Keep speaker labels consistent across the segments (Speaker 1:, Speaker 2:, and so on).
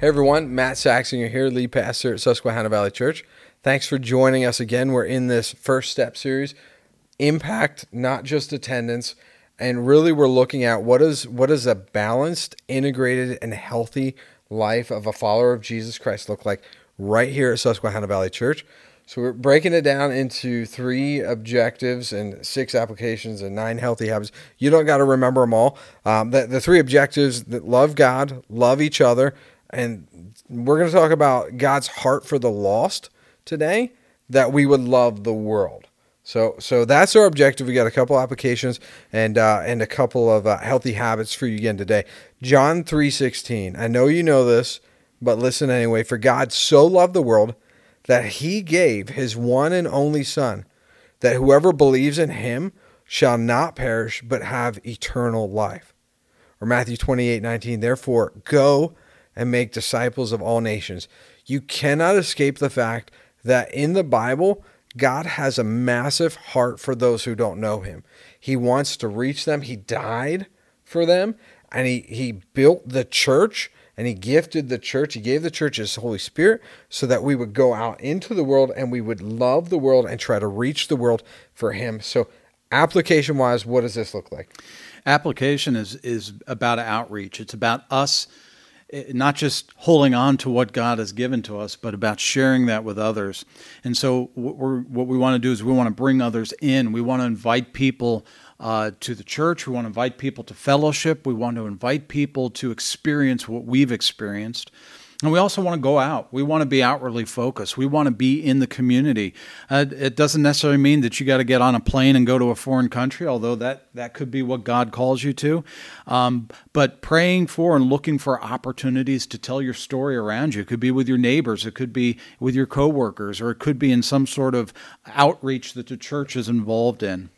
Speaker 1: Hey everyone, Matt Saxon you're here, lead pastor at Susquehanna Valley Church. Thanks for joining us again. We're in this first step series, impact, not just attendance, and really we're looking at what is what is a balanced, integrated, and healthy life of a follower of Jesus Christ look like right here at Susquehanna Valley Church. So we're breaking it down into three objectives and six applications and nine healthy habits. You don't got to remember them all. Um, the, the three objectives that love God, love each other, and we're going to talk about God's heart for the lost today, that we would love the world. So, so that's our objective. We got a couple applications and uh, and a couple of uh, healthy habits for you again today. John three sixteen. I know you know this, but listen anyway. For God so loved the world that He gave His one and only Son, that whoever believes in Him shall not perish but have eternal life. Or Matthew twenty eight nineteen. Therefore, go and make disciples of all nations. You cannot escape the fact that in the Bible, God has a massive heart for those who don't know him. He wants to reach them. He died for them and he, he built the church and he gifted the church. He gave the church his Holy Spirit so that we would go out into the world and we would love the world and try to reach the world for him. So, application wise, what does this look like?
Speaker 2: Application is, is about outreach, it's about us not just holding on to what God has given to us, but about sharing that with others. And so, what, what we want to do is we want to bring others in. We want to invite people uh, to the church. We want to invite people to fellowship. We want to invite people to experience what we've experienced. And we also want to go out. We want to be outwardly focused. We want to be in the community. Uh, it doesn't necessarily mean that you got to get on a plane and go to a foreign country, although that, that could be what God calls you to. Um, but praying for and looking for opportunities to tell your story around you. It could be with your neighbors, it could be with your coworkers, or it could be in some sort of outreach that the church is involved in.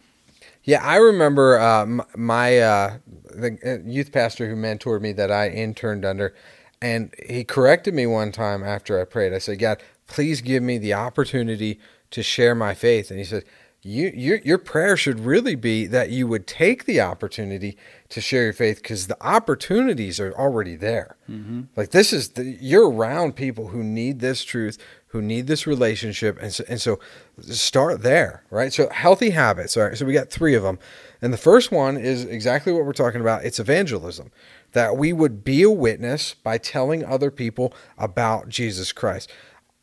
Speaker 1: Yeah, I remember uh, my uh, the uh, youth pastor who mentored me that I interned under and he corrected me one time after I prayed. I said, God, please give me the opportunity to share my faith. And he said, you, your, your prayer should really be that you would take the opportunity to share your faith because the opportunities are already there. Mm-hmm. Like this is the, you're around people who need this truth, who need this relationship, and so, and so start there, right? So healthy habits. All right. So we got three of them, and the first one is exactly what we're talking about. It's evangelism that we would be a witness by telling other people about Jesus Christ.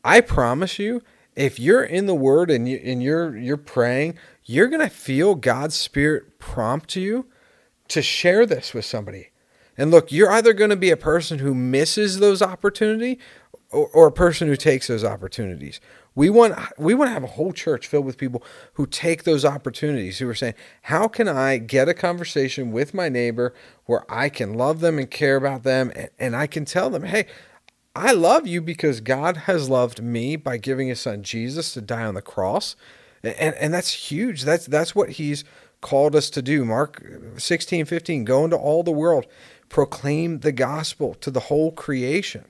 Speaker 1: I promise you, if you're in the Word and you and you're you're praying, you're gonna feel God's Spirit prompt you to share this with somebody. And look, you're either going to be a person who misses those opportunity or, or, a person who takes those opportunities. We want we want to have a whole church filled with people who take those opportunities, who are saying, "How can I get a conversation with my neighbor where I can love them and care about them, and, and I can tell them, hey." I love you because God has loved me by giving his son Jesus to die on the cross. And, and that's huge. That's that's what he's called us to do. Mark 16, 15, go into all the world, proclaim the gospel to the whole creation.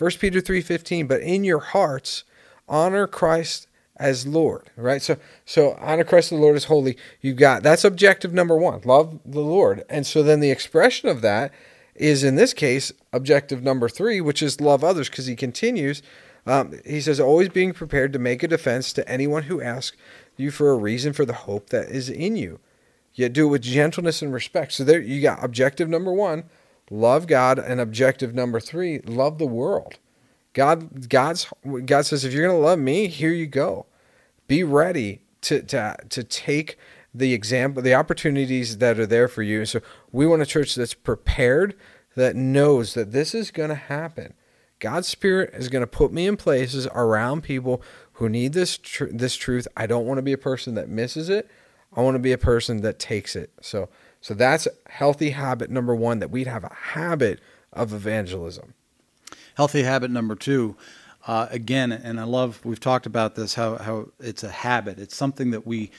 Speaker 1: 1 Peter 3:15, but in your hearts honor Christ as Lord, right? So so honor Christ the Lord as holy. You got that's objective number one. Love the Lord. And so then the expression of that is in this case objective number three, which is love others, because he continues. Um, he says, always being prepared to make a defense to anyone who asks you for a reason for the hope that is in you. Yet do it with gentleness and respect. So there you got objective number one, love God, and objective number three, love the world. God, God's God says, if you're going to love me, here you go. Be ready to to to take the example, the opportunities that are there for you. So we want a church that's prepared, that knows that this is going to happen. God's Spirit is going to put me in places around people who need this tr- this truth. I don't want to be a person that misses it. I want to be a person that takes it. So so that's healthy habit number one that we'd have a habit of evangelism.
Speaker 2: Healthy habit number two, uh, again, and I love, we've talked about this, how, how it's a habit. It's something that we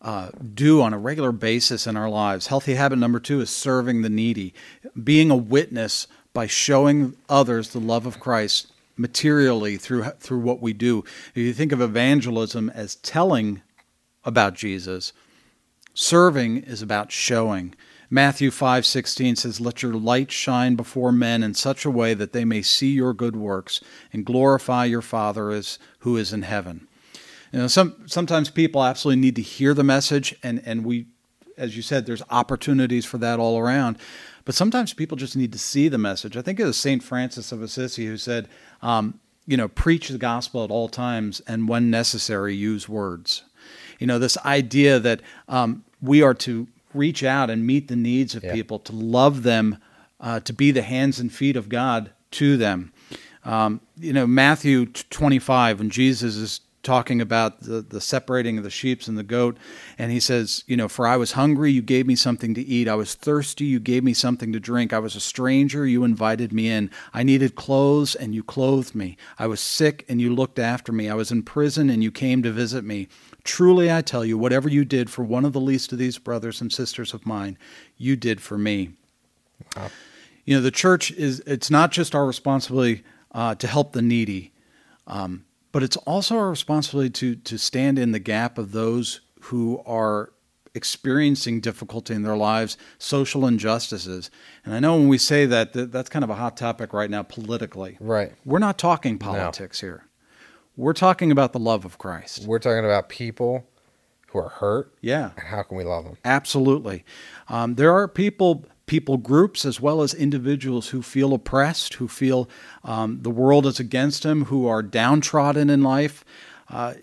Speaker 2: uh, do on a regular basis in our lives. Healthy habit number two is serving the needy, being a witness by showing others the love of Christ materially through through what we do. If you think of evangelism as telling about Jesus, serving is about showing. Matthew 5:16 says, "Let your light shine before men in such a way that they may see your good works and glorify your Father as who is in heaven." You know, some sometimes people absolutely need to hear the message, and and we, as you said, there's opportunities for that all around. But sometimes people just need to see the message. I think it was Saint Francis of Assisi who said, um, you know, preach the gospel at all times, and when necessary, use words. You know, this idea that um, we are to reach out and meet the needs of
Speaker 1: Yeah.
Speaker 2: people, to love them, uh, to be the hands and feet of God to them. Um, you know, Matthew 25, when Jesus is talking about the, the separating of the sheep and the goat, and he says, you know, for I was hungry, you gave me something to eat. I was thirsty, you gave me something to drink. I was a stranger, you invited me in. I needed clothes, and you clothed me. I was sick, and you looked after me. I was in prison, and you came to visit me. Truly, I tell you, whatever you did for one of the least of these brothers and sisters of mine, you did for me.
Speaker 1: Wow.
Speaker 2: You know, the church is, it's not just our responsibility uh, to help the needy, um, but it's also our responsibility to, to stand in the gap of those who are experiencing difficulty in their lives, social injustices. And I know when we say that, that that's kind of a hot topic right now politically.
Speaker 1: Right.
Speaker 2: We're not talking politics here. We're talking about the love of Christ.
Speaker 1: We're talking about people who are hurt,
Speaker 2: Yeah.
Speaker 1: and how can we love them?
Speaker 2: Absolutely. Um, there are people, people groups, as well as individuals who feel oppressed, who feel um, the world is against them, who are downtrodden in life. Uh,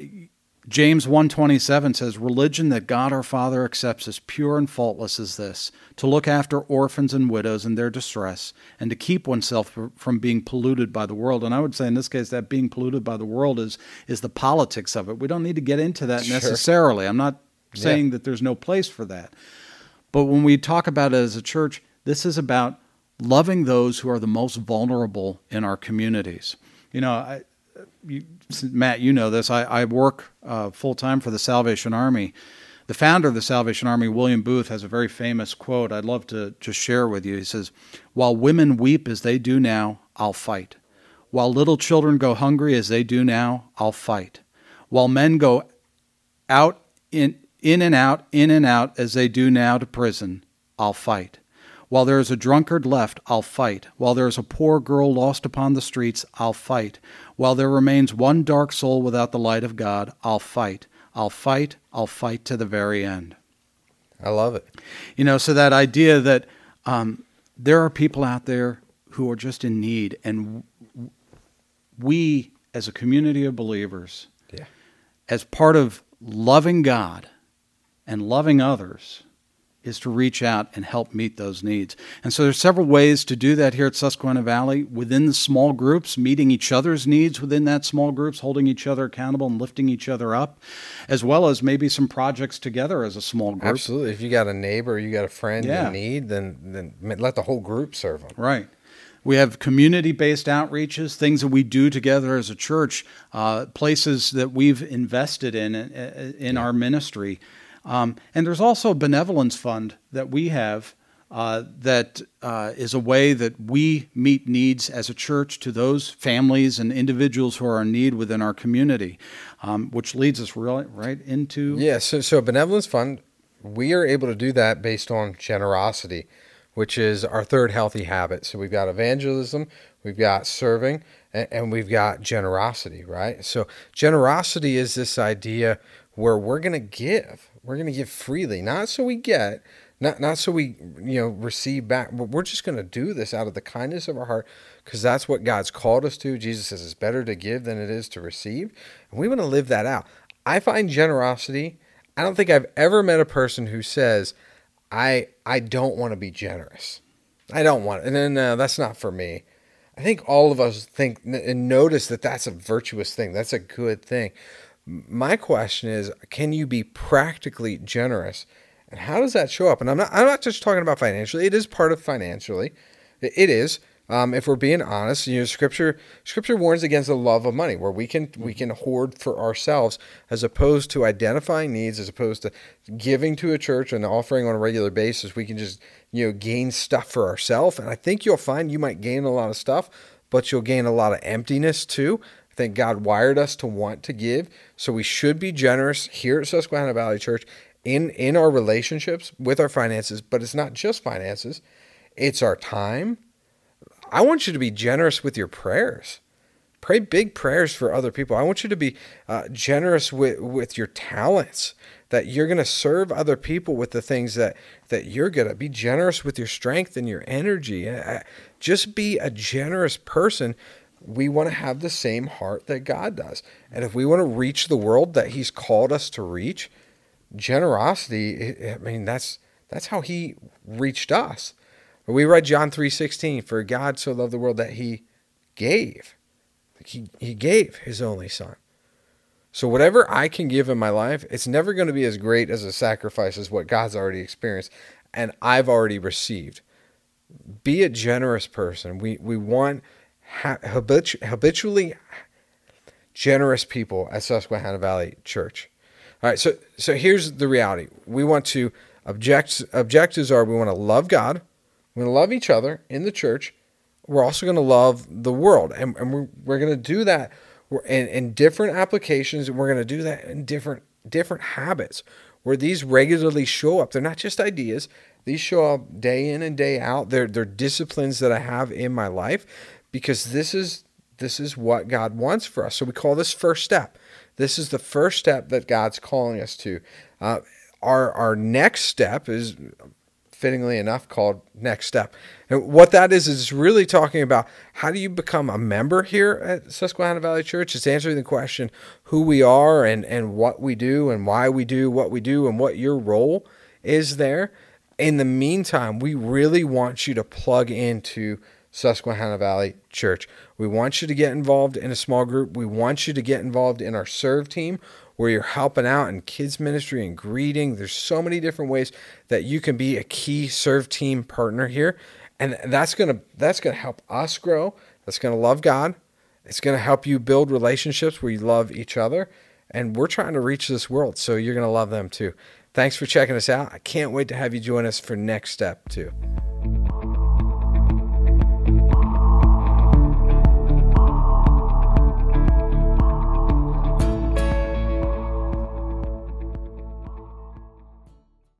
Speaker 2: James 127 says, Religion that God our Father accepts as pure and faultless is this to look after orphans and widows in their distress, and to keep oneself from being polluted by the world. And I would say in this case, that being polluted by the world is, is the politics of it. We don't need to get into that
Speaker 1: Sure.
Speaker 2: necessarily. I'm not saying that there's no place for that. But when we talk about it as a church, this is about loving those who are the most vulnerable in our communities. You know, I, you, Matt, you know this. I, I work uh, full time for the Salvation Army. The founder of the Salvation Army, William Booth, has a very famous quote I'd love to just share with you. He says, While women weep as they do now, I'll fight. While little children go hungry as they do now, I'll fight. While men go out in, in and out, in and out as they do now to prison, I'll fight. While there is a drunkard left, I'll fight. While there is a poor girl lost upon the streets, I'll fight. While there remains one dark soul without the light of God, I'll fight. I'll fight. I'll fight to the very end.
Speaker 1: I love it.
Speaker 2: You know, so that idea that um, there are people out there who are just in need, and we, as a community of believers,
Speaker 1: Yeah.
Speaker 2: as part of loving God and loving others, is to reach out and help meet those needs. And so there's several ways to do that here at Susquehanna Valley within the small groups, meeting each other's needs within that small groups, holding each other accountable and lifting each other up, as well as maybe some projects together as a small group.
Speaker 1: Absolutely. If you got a neighbor, you got a friend
Speaker 2: Yeah.
Speaker 1: in need, then then let the whole group serve them.
Speaker 2: Right. We have community based outreaches, things that we do together as a church, uh, places that we've invested in uh, in our ministry. Um, and there's also a benevolence fund that we have uh, that uh, is a way that we meet needs as a church to those families and individuals who are in need within our community, um, which leads us really right into
Speaker 1: Yeah, so so benevolence fund, we are able to do that based on generosity, which is our third healthy habit. So we've got evangelism, we've got serving, and, and we've got generosity, right? So generosity is this idea where we're going to give. We're going to give freely, not so we get, not not so we you know receive back, but we're just going to do this out of the kindness of our heart because that's what God's called us to. Jesus says it's better to give than it is to receive, and we want to live that out. I find generosity. I don't think I've ever met a person who says, "I I don't want to be generous. I don't want it." And then uh, that's not for me. I think all of us think and notice that that's a virtuous thing. That's a good thing. My question is, can you be practically generous? And how does that show up? And I'm not I'm not just talking about financially. It is part of financially. It is. Um, if we're being honest, you know, scripture scripture warns against the love of money, where we can we can hoard for ourselves, as opposed to identifying needs, as opposed to giving to a church and offering on a regular basis. We can just you know gain stuff for ourselves, and I think you'll find you might gain a lot of stuff, but you'll gain a lot of emptiness too. I think God wired us to want to give, so we should be generous here at Susquehanna Valley Church in in our relationships with our finances, but it's not just finances. It's our time. I want you to be generous with your prayers. Pray big prayers for other people. I want you to be uh, generous with, with your talents, that you're going to serve other people with the things that, that you're good at. Be generous with your strength and your energy. Uh, just be a generous person. We want to have the same heart that God does. And if we want to reach the world that He's called us to reach, generosity, I mean, that's, that's how He reached us. We read John 3:16, for God so loved the world that he gave. He, he gave his only son. So, whatever I can give in my life, it's never going to be as great as a sacrifice as what God's already experienced and I've already received. Be a generous person. We, we want habitu- habitually generous people at Susquehanna Valley Church. All right, so, so here's the reality. We want to, object, objectives are we want to love God, we want to love each other in the church, we're also going to love the world. And, and we're, we're going to do that in, in different applications, and we're going to do that in different different habits where these regularly show up. They're not just ideas; these show up day in and day out. They're they're disciplines that I have in my life because this is this is what God wants for us. So we call this first step. This is the first step that God's calling us to. Uh, our our next step is fittingly enough called Next Step. And what that is is really talking about how do you become a member here at Susquehanna Valley Church? It's answering the question who we are and, and what we do and why we do what we do and what your role is there. In the meantime, we really want you to plug into Susquehanna Valley Church. We want you to get involved in a small group. We want you to get involved in our serve team where you're helping out in kids ministry and greeting. There's so many different ways that you can be a key serve team partner here. And that's going to that's going to help us grow. That's going to love God. It's going to help you build relationships where you love each other. And we're trying to reach this world, so you're going to love them too. Thanks for checking us out. I can't wait to have you join us for next step too.